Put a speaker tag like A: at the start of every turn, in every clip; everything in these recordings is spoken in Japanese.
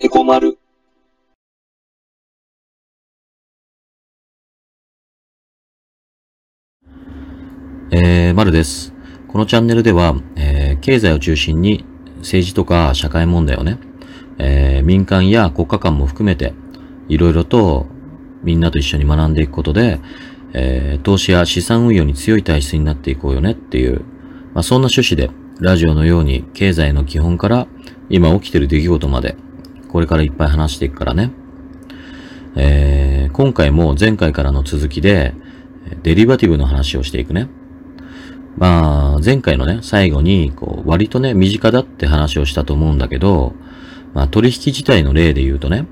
A: エコマル。
B: えー、まるです。このチャンネルでは、えー経済を中心に政治とか社会問題をね、えー民間や国家間も含めて、いろいろとみんなと一緒に学んでいくことで、えー投資や資産運用に強い体質になっていこうよねっていう、まあ、そんな趣旨で、ラジオのように経済の基本から今起きてる出来事まで、これからいっぱい話していくからね。えー今回も前回からの続きで、デリバティブの話をしていくね。まあ、前回のね、最後に、こう、割とね、身近だって話をしたと思うんだけど、まあ、取引自体の例で言うとね、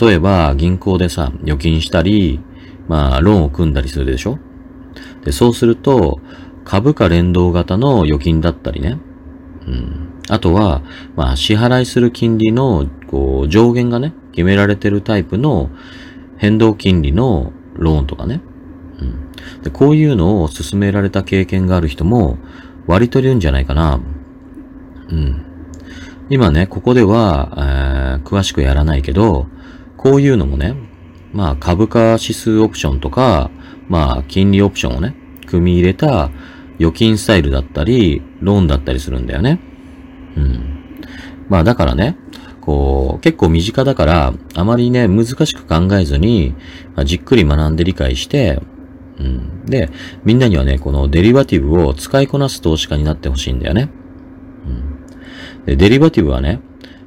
B: 例えば、銀行でさ、預金したり、まあ、ローンを組んだりするでしょで、そうすると、株価連動型の預金だったりね、うん。あとは、まあ、支払いする金利の、こう、上限がね、決められてるタイプの変動金利のローンとかね、うん。で、こういうのを勧められた経験がある人も割といるんじゃないかな。うん。今ね、ここでは、えー詳しくやらないけど、こういうのもね、まあ株価指数オプションとか、まあ金利オプションをね、組み入れた預金スタイルだったり、ローンだったりするんだよね。うん。まあだからね、こう、結構身近だから、あまりね、難しく考えずに、まあじっくり学んで理解して、うん。で、みんなにはね、このデリバティブを使いこなす投資家になってほしいんだよね。うん。で、デリバティブはね、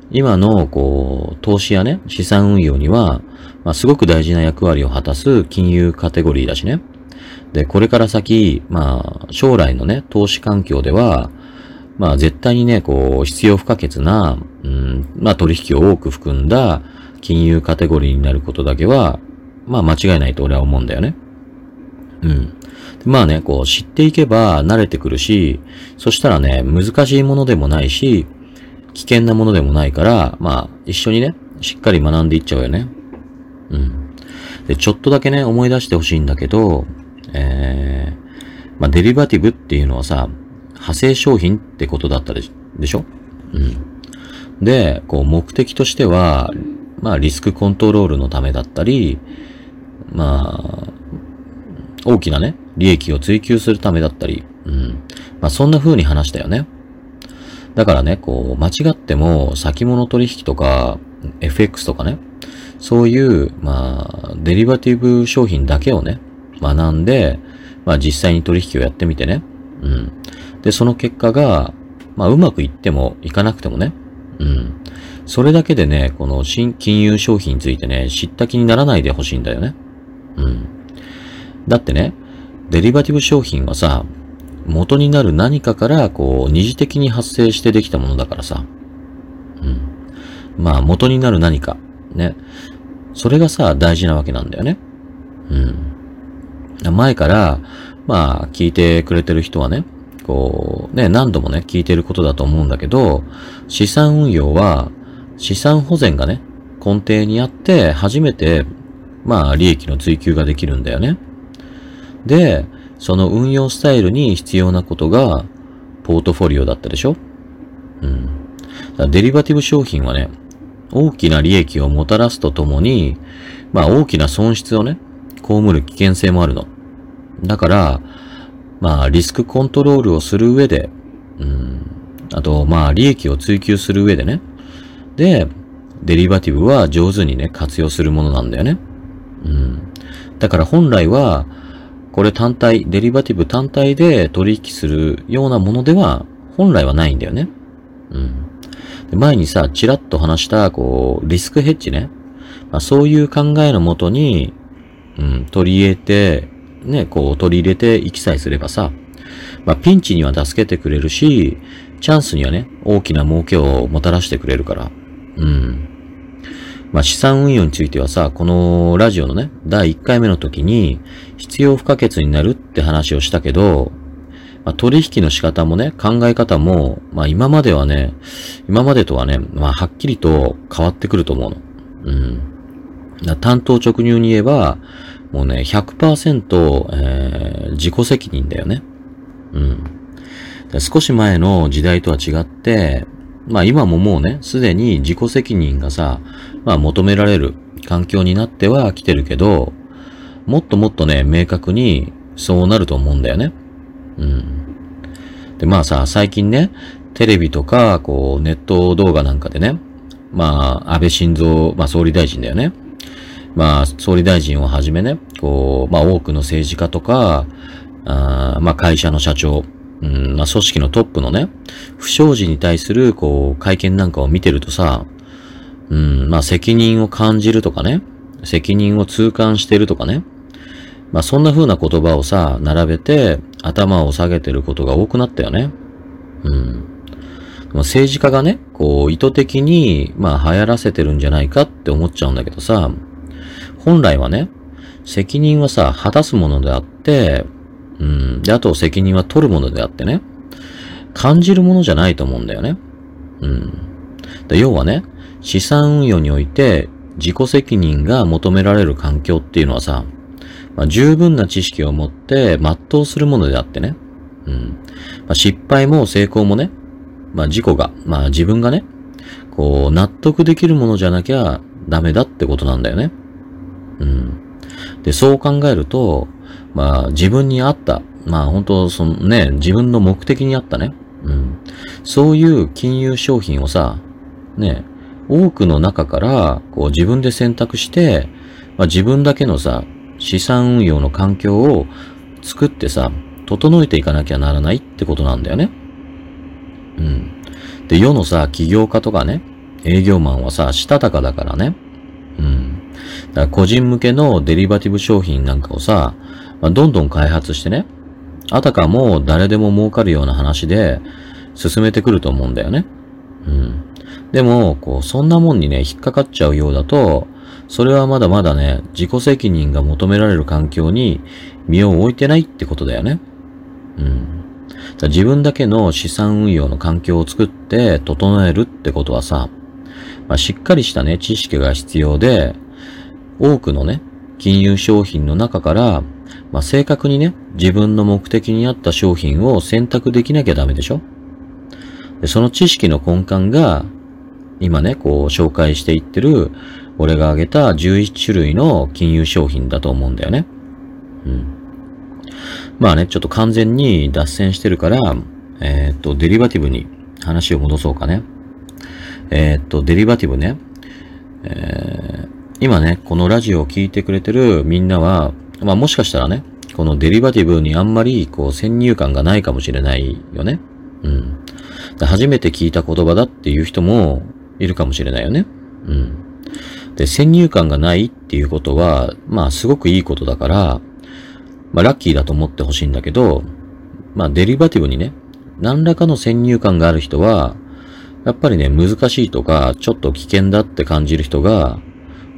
B: 今の、こう、投資やね、資産運用には、まあ、すごく大事な役割を果たす金融カテゴリーだしね。で、これから先、まあ、将来のね、投資環境では、まあ、絶対にね、こう、必要不可欠な、うん、まあ、取引を多く含んだ金融カテゴリーになることだけは、まあ、間違いないと俺は思うんだよね。うん。まあね、こう知っていけば慣れてくるし、そしたらね、難しいものでもないし、危険なものでもないから、まあ一緒にね、しっかり学んでいっちゃうよね。うん。で、ちょっとだけね、思い出してほしいんだけど、えー、まあデリバティブっていうのはさ、派生商品ってことだったでしでしょ？うん。で、こう目的としては、まあリスクコントロールのためだったり、まあ、大きなね、利益を追求するためだったり、うん。まあそんな風に話したよね。だからね、こう、間違っても先物取引とか、FX とかね、そういう、まあ、デリバティブ商品だけをね、学んで、まあ実際に取引をやってみてね、うん。で、その結果が、まあうまくいってもいかなくてもね、うん。それだけでね、この新金融商品についてね、知った気にならないでほしいんだよね。うん。だってね、デリバティブ商品はさ、元になる何かから、こう、二次的に発生してできたものだからさ。うん。まあ、元になる何か。ね。それがさ、大事なわけなんだよね。うん。前から、まあ、聞いてくれてる人はね、こう、ね、何度もね、聞いてることだと思うんだけど、資産運用は、資産保全がね、根底にあって、初めて、まあ、利益の追求ができるんだよね。で、その運用スタイルに必要なことが、ポートフォリオだったでしょ？うん。デリバティブ商品はね、大きな利益をもたらすとともに、まあ大きな損失をね、被る危険性もあるの。だから、まあリスクコントロールをする上で、うん、あとまあ利益を追求する上でね、で、デリバティブは上手にね、活用するものなんだよね。うん。だから本来は、これ単体、デリバティブ単体で取引するようなものでは、本来はないんだよね。うん。で前にさ、ちらっと話した、こう、リスクヘッジね。まあ、そういう考えのもとに、うん、取り入れて、ね、こう、取り入れていきさえすればさ、まあ、ピンチには助けてくれるし、チャンスにはね、大きな儲けをもたらしてくれるから。うん。まあ、資産運用についてはさ、このラジオのね、第1回目の時に、必要不可欠になるって話をしたけど、まあ、取引の仕方もね、考え方も、まあ今まではね、今までとはね、まあはっきりと変わってくると思うの。うん。担当直入に言えば、もうね、100%、えー自己責任だよね。うん。少し前の時代とは違って、まあ今ももうね、すでに自己責任がさ、まあ求められる環境になっては来てるけど、もっともっとね、明確にそうなると思うんだよね。うん。で、まあさ、最近ね、テレビとか、こう、ネット動画なんかでね、まあ、安倍晋三、まあ総理大臣だよね。まあ、総理大臣をはじめね、こう、まあ多くの政治家とか、あまあ会社の社長、うん、まあ組織のトップのね、不祥事に対する、こう、会見なんかを見てるとさ、うん、まあ責任を感じるとかね、責任を痛感してるとかね、まあそんな風な言葉をさ、並べて頭を下げてることが多くなったよね。うん。政治家がね、こう意図的に、まあ流行らせてるんじゃないかって思っちゃうんだけどさ、本来はね、責任はさ、果たすものであって、うん。で、あと責任は取るものであってね、感じるものじゃないと思うんだよね。うん。で要はね、資産運用において自己責任が求められる環境っていうのはさ、まあ、十分な知識を持って全うするものであってね。うん。まあ、失敗も成功もね、まあ、事故が、まあ、自分がね、こう、納得できるものじゃなきゃダメだってことなんだよね。うん。で、そう考えると、まあ、自分に合った、まあ、本当そのね、自分の目的に合ったね、うん。そういう金融商品をさ、ね、多くの中から、こう自分で選択して、まあ、自分だけのさ、資産運用の環境を作ってさ、整えていかなきゃならないってことなんだよね。うん。で、世のさ、起業家とかね、営業マンはさ、したたかだからね。うん。だ個人向けのデリバティブ商品なんかをさ、ま、どんどん開発してね、あたかも誰でも儲かるような話で進めてくると思うんだよね。うん。でも、こう、そんなもんにね、引っかかっちゃうようだと、それはまだまだね、自己責任が求められる環境に身を置いてないってことだよね。うん。自分だけの資産運用の環境を作って整えるってことはさ、まあ、しっかりしたね、知識が必要で、多くのね、金融商品の中から、まあ、正確にね、自分の目的に合った商品を選択できなきゃダメでしょ？でその知識の根幹が、今ね、こう紹介していってる、俺が挙げた11種類の金融商品だと思うんだよね。うん。まあね、ちょっと完全に脱線してるから、えー、っと、デリバティブに話を戻そうかね。えー、っと、デリバティブね。えー、今ね、このラジオを聴いてくれてるみんなは、まあもしかしたらね、このデリバティブにあんまりこう先入観がないかもしれないよね。うん。初めて聞いた言葉だっていう人もいるかもしれないよね。うん。で、先入観がないっていうことは、まあすごくいいことだから、まあラッキーだと思ってほしいんだけど、まあデリバティブにね、何らかの先入観がある人は、やっぱりね、難しいとか、ちょっと危険だって感じる人が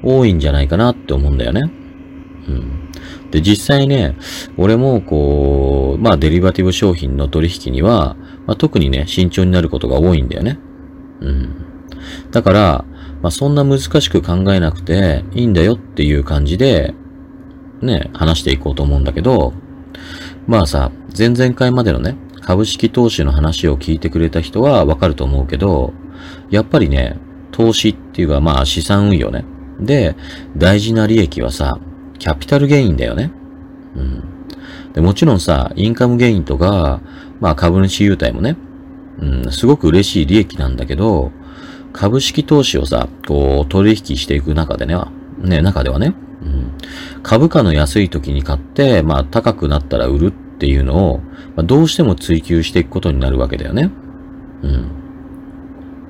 B: 多いんじゃないかなって思うんだよね。うん。で、実際ね、俺もこう、まあデリバティブ商品の取引には、まあ、特にね、慎重になることが多いんだよね。うん。だから、まあそんな難しく考えなくていいんだよっていう感じで、ね、話していこうと思うんだけど、まあさ、前々回までのね、株式投資の話を聞いてくれた人はわかると思うけど、やっぱりね、投資っていうかまあ資産運用ね。で、大事な利益はさ、キャピタルゲインだよね。うん。でもちろんさ、インカムゲインとか、まあ株主優待もね、うん、すごく嬉しい利益なんだけど、株式投資をさ、こう取引していく中でね、ね、中ではね、うん、株価の安い時に買って、まあ高くなったら売るっていうのを、まあ、どうしても追求していくことになるわけだよね。うん。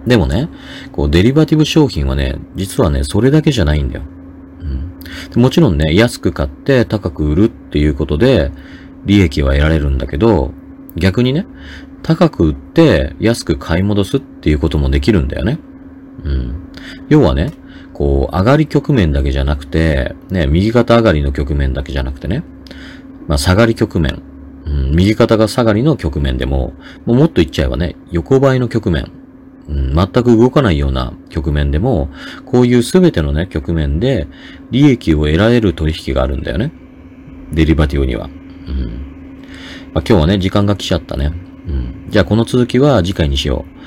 B: でもね、こうデリバティブ商品はね、実はね、それだけじゃないんだよ。うんもちろんね、安く買って高く売るっていうことで、利益は得られるんだけど、逆にね、高く売って安く買い戻すっていうこともできるんだよね。うん。要はね、こう、上がり局面だけじゃなくて、ね、右肩上がりの局面だけじゃなくてね、まあ、下がり局面、うん、右肩が下がりの局面でも、もうもっと言っちゃえばね、横ばいの局面、うん、全く動かないような局面でも、こういうすべてのね、局面で利益を得られる取引があるんだよね。デリバティブには。うんまあ、今日はね、時間が来ちゃったね。うん、じゃあこの続きは次回にしよう。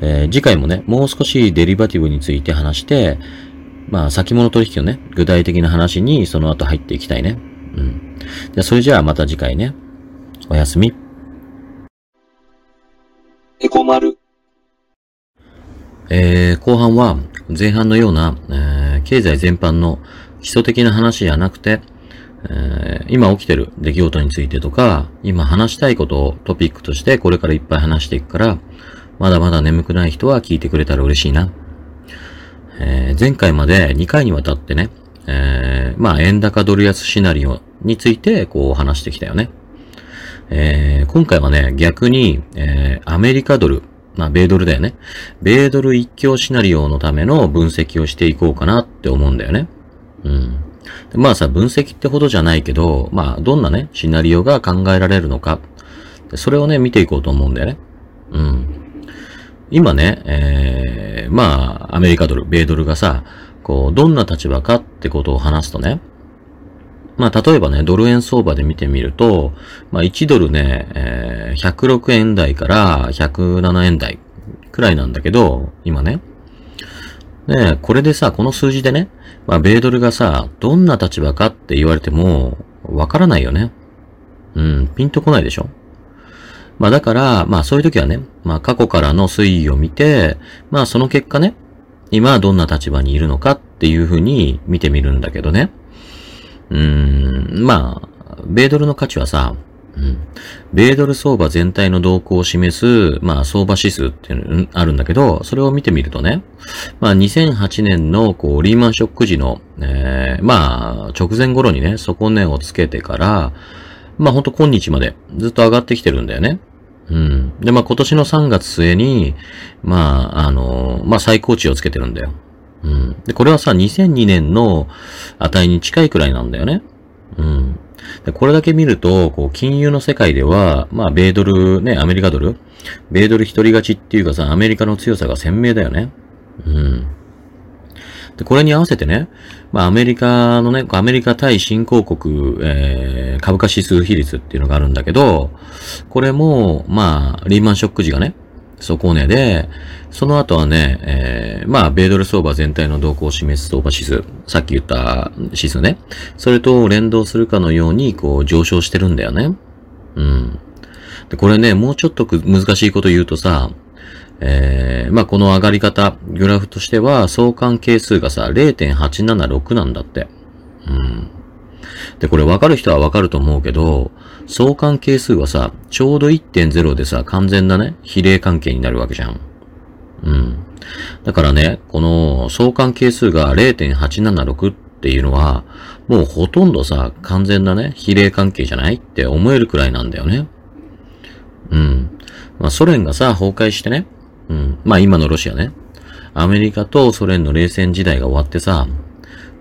B: えー、次回もね、もう少しデリバティブについて話して、まあ、先物取引のね、具体的な話にその後入っていきたいね。うん。じゃあ、それじゃあまた次回ね。おやすみ。
A: エコマル。
B: えー、後半は前半のような、えー、経済全般の基礎的な話じゃなくて、えー、今起きてる出来事についてとか、今話したいことをトピックとしてこれからいっぱい話していくから、まだまだ眠くない人は聞いてくれたら嬉しいな。えー、前回まで2回にわたってね、えー、まあ円高ドル安シナリオについてこう話してきたよね。えー、今回はね、逆に、えー、アメリカドル、まあ、米ドルだよね。米ドル一強シナリオのための分析をしていこうかなって思うんだよね。うん。まあさ、分析ってほどじゃないけど、まあ、どんなね、シナリオが考えられるのか、それをね、見ていこうと思うんだよね。うん。今ね、えー、まあ、アメリカドル、米ドルがさ、こう、どんな立場かってことを話すとね、まあ、例えばね、ドル円相場で見てみると、まあ、1ドルね、えー、106円台から107円台くらいなんだけど、今ね。ねこれでさ、この数字でね、まあ、米ドルがさ、どんな立場かって言われても、わからないよね。うん、ピンとこないでしょまあだから、まあそういう時はね、まあ過去からの推移を見て、まあその結果ね、今はどんな立場にいるのかっていうふうに見てみるんだけどね。まあ、米ドルの価値はさ、うん、米ドル相場全体の動向を示す、まあ、相場指数っていうのあるんだけど、それを見てみるとね、まあ、2008年の、こう、リーマンショック時の、えー、まあ、直前頃にね、底値をつけてから、まあ、ほんと今日までずっと上がってきてるんだよね。うん。で、まあ、今年の3月末に、まあ、あの、まあ、最高値をつけてるんだよ。うん。で、これはさ、2002年の値に近いくらいなんだよね。うん。で、これだけ見ると、こう、金融の世界では、まあ、米ドル、ね、アメリカドル米ドル一人勝ちっていうかさ、アメリカの強さが鮮明だよね。うん。で、これに合わせてね、まあ、アメリカのね、アメリカ対新興国、えー、株価指数比率っていうのがあるんだけど、これも、まあ、リーマンショック時がね、底値で、その後はね、えー、まあ、米ドル相場全体の動向を示す相場指数、さっき言った指数ね。それと連動するかのように、こう、上昇してるんだよね。うん。で、これね、もうちょっと難しいこと言うとさ、えー、まあ、この上がり方、グラフとしては、相関係数がさ、0.876なんだって。うん。で、これ分かる人は分かると思うけど、相関係数はさ、ちょうど1.0でさ、完全なね、比例関係になるわけじゃん。うん。だからね、この相関係数が0.876っていうのは、もうほとんどさ、完全なね、比例関係じゃないって思えるくらいなんだよね。うん。まあ、ソ連がさ、崩壊してね、うん。まあ、今のロシアね。アメリカとソ連の冷戦時代が終わってさ、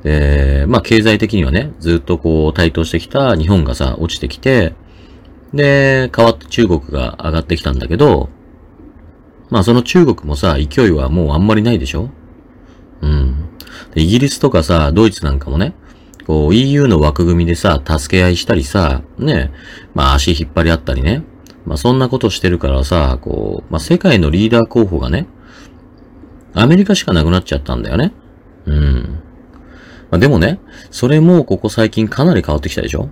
B: で、まあ経済的にはね、ずっとこう台頭してきた日本がさ、落ちてきて、で、変わって中国が上がってきたんだけど、まあその中国もさ、勢いはもうあんまりないでしょ？うん。イギリスとかさ、ドイツなんかもね、こう EU の枠組みでさ、助け合いしたりさ、ね、まあ足引っ張り合ったりね、まあそんなことしてるからさ、こう、まあ世界のリーダー候補がね、アメリカしかなくなっちゃったんだよね。うん。まあ、でもね、それもここ最近かなり変わってきたでしょ？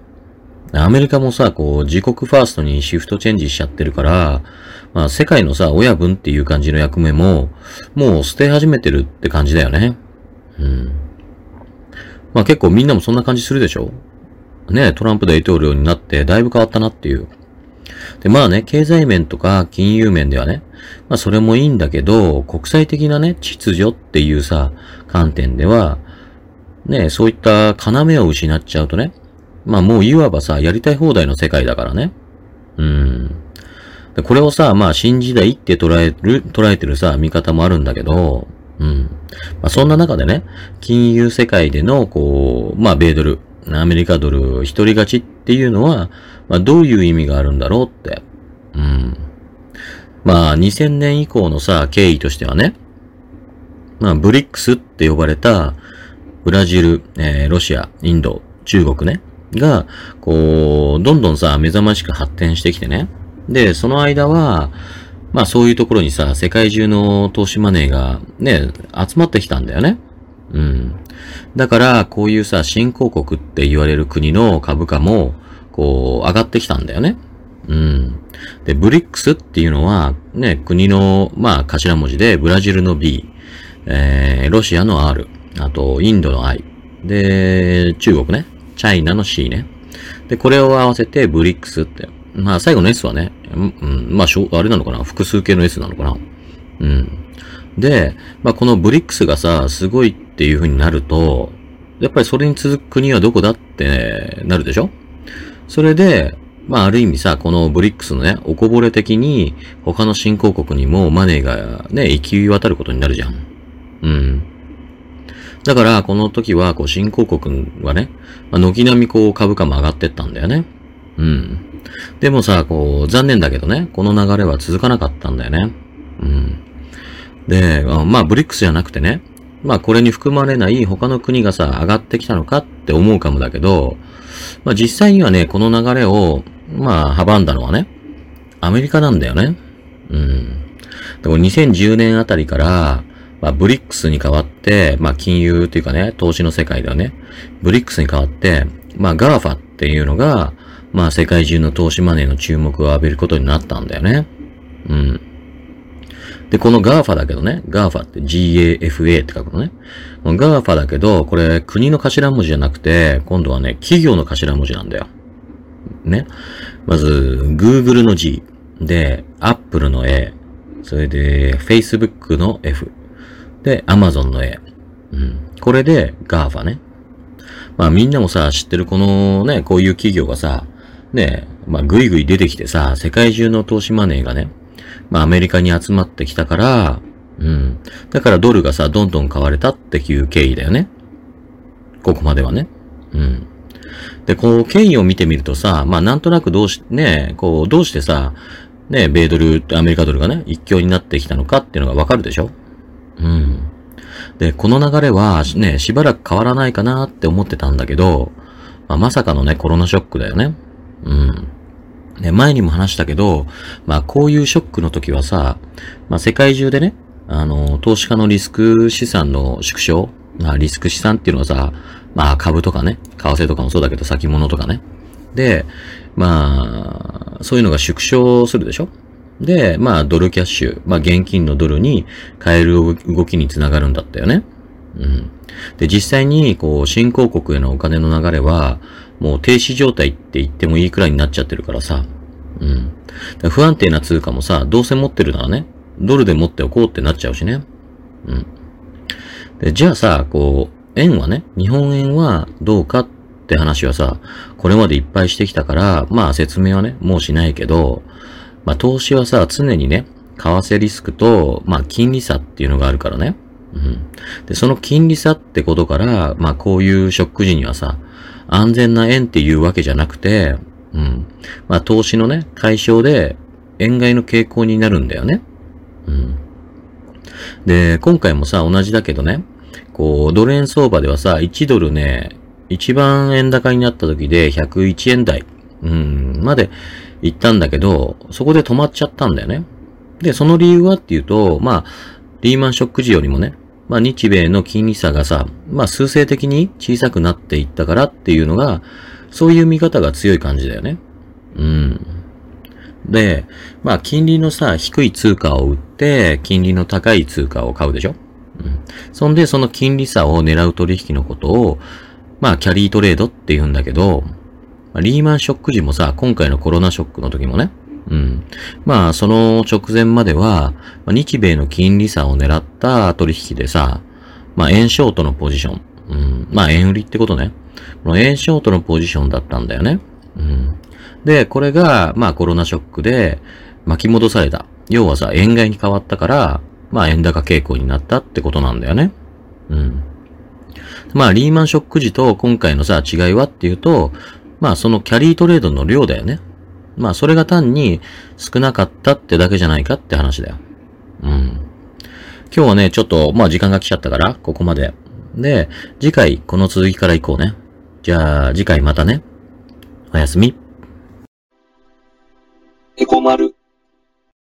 B: アメリカもさ、こう、自国ファーストにシフトチェンジしちゃってるから、まあ、世界のさ、親分っていう感じの役目も、もう捨て始めてるって感じだよね。うん。まあ結構みんなもそんな感じするでしょ？ねトランプ大統領になってだいぶ変わったなっていう。で、まあね、経済面とか金融面ではね、まあそれもいいんだけど、国際的なね、秩序っていうさ、観点では、ね、そういった要を失っちゃうとね、まあもういわばさ、やりたい放題の世界だからね。うん。でこれをさ、まあ新時代って捉える、捉えてるさ、見方もあるんだけど、うん。まあそんな中でね、金融世界での、こう、まあ米ドル、アメリカドル一人勝ちっていうのは、まあどういう意味があるんだろうって。うん。まあ2000年以降のさ、経緯としてはね、まあブリックスって呼ばれた、ブラジル、えー、ロシア、インド、中国ね、が、こう、どんどんさ、目覚ましく発展してきてね。で、その間は、まあそういうところにさ、世界中の投資マネーがね、集まってきたんだよね。うん。だから、こういうさ、新興国って言われる国の株価も、こう、上がってきたんだよね。うん。で、ブリックスっていうのは、ね、国の、まあ、頭文字で、ブラジルの B、えー、ロシアの R、あと、インドの I、で、中国ね、チャイナの C ね。で、これを合わせて、ブリックスって。まあ、最後の S はね、うん、まあ、あれなのかな？複数形の S なのかな？うん。で、まあ、このブリックスがさ、すごいっていう風になると、やっぱりそれに続く国はどこだってなるでしょ？それで、まあある意味さ、このブリックスのね、おこぼれ的に他の新興国にもマネーがね、行き渡ることになるじゃん。うん。だから、この時は、こう、新興国はね、まあ、軒並みこう、株価も上がってったんだよね。うん。でもさ、こう、残念だけどね、この流れは続かなかったんだよね。うん。で、まあ、ブリックスじゃなくてね、まあ、これに含まれない他の国がさ、上がってきたのかって思うかもだけど、まあ、実際にはね、この流れを、まあ、阻んだのはね、アメリカなんだよね。うん。でも2010年あたりから、まあ、ブリックスに変わって、まあ、金融っていうかね、投資の世界ではね、BRICs に変わって、まあ、 GAFA っていうのが、まあ、世界中の投資マネーの注目を浴びることになったんだよね。うん。で、この GAFA だけどね、GAFA って GAFA って書くのね。この GAFA だけど、これ国の頭文字じゃなくて、今度はね、企業の頭文字なんだよ。ね。まず、Google の G。で、Apple の A。それで、Facebook の F。で、Amazon の A。うん。これで GAFA ね。まあみんなもさ、知ってるこのね、こういう企業がさ、ね、まあぐいぐい出てきてさ、世界中の投資マネーがね、まあアメリカに集まってきたから、うん。だからドルがさ、どんどん買われたっていう経緯だよね。ここまではね。うん。で、こう、経緯を見てみるとさ、まあなんとなくどうし、ね、こう、どうしてさ、ね、米ドル、アメリカドルがね、一強になってきたのかっていうのがわかるでしょうん。で、この流れはね、しばらく変わらないかなって思ってたんだけど、まあ、まさかのね、コロナショックだよね。うん。ね、前にも話したけど、まあこういうショックの時はさ、まあ世界中でね、あの、投資家のリスク資産の縮小、まあリスク資産っていうのはさ、まあ株とかね、為替とかもそうだけど先物とかね。で、まあ、そういうのが縮小するでしょで、まあドルキャッシュ、まあ現金のドルに変える動きにつながるんだったよね。うん。で、実際に、こう、新興国へのお金の流れは、もう停止状態って言ってもいいくらいになっちゃってるからさ。うん。不安定な通貨もさ、どうせ持ってるならね、ドルで持っておこうってなっちゃうしね。うん。で、じゃあさ、こう、円はね、日本円はどうかって話はさ、これまでいっぱいしてきたから、まあ説明はね、もうしないけど、まあ投資はさ、常にね、為替リスクと、まあ金利差っていうのがあるからね。うん。で、その金利差ってことから、まあこういうショック時にはさ、安全な円っていうわけじゃなくて、うん。まあ、投資のね、解消で、円買いの傾向になるんだよね。うん。で、今回もさ、同じだけどね、こう、ドル円相場ではさ、1ドルね、一番円高になった時で101円台、うん、まで行ったんだけど、そこで止まっちゃったんだよね。で、その理由はっていうと、まあ、リーマンショック時よりもね、まあ日米の金利差がさ、まあ数勢的に小さくなっていったからっていうのが、そういう見方が強い感じだよね。うん。で、まあ金利のさ、低い通貨を売って、金利の高い通貨を買うでしょうん。そんで、その金利差を狙う取引のことを、まあキャリートレードって言うんだけど、まリーマンショック時もさ、今回のコロナショックの時もね、うん。まあ、その直前までは、ま日米の金利差を狙った取引でさ、まあ、円ショートのポジション。うん。まあ、円売りってことね。この円ショートのポジションだったんだよね。うん。で、これが、まあ、コロナショックで巻き戻された。要はさ、円買いに変わったから、まあ、円高傾向になったってことなんだよね。うん。まあ、リーマンショック時と今回のさ、違いはっていうと、まあ、そのキャリートレードの量だよね。まあ、それが単に少なかったってだけじゃないかって話だよ。うん。今日はね、ちょっと、まあ時間が来ちゃったから、ここまで。で、次回、この続きから行こうね。じゃあ、次回またね。おやすみ。
A: エコマル。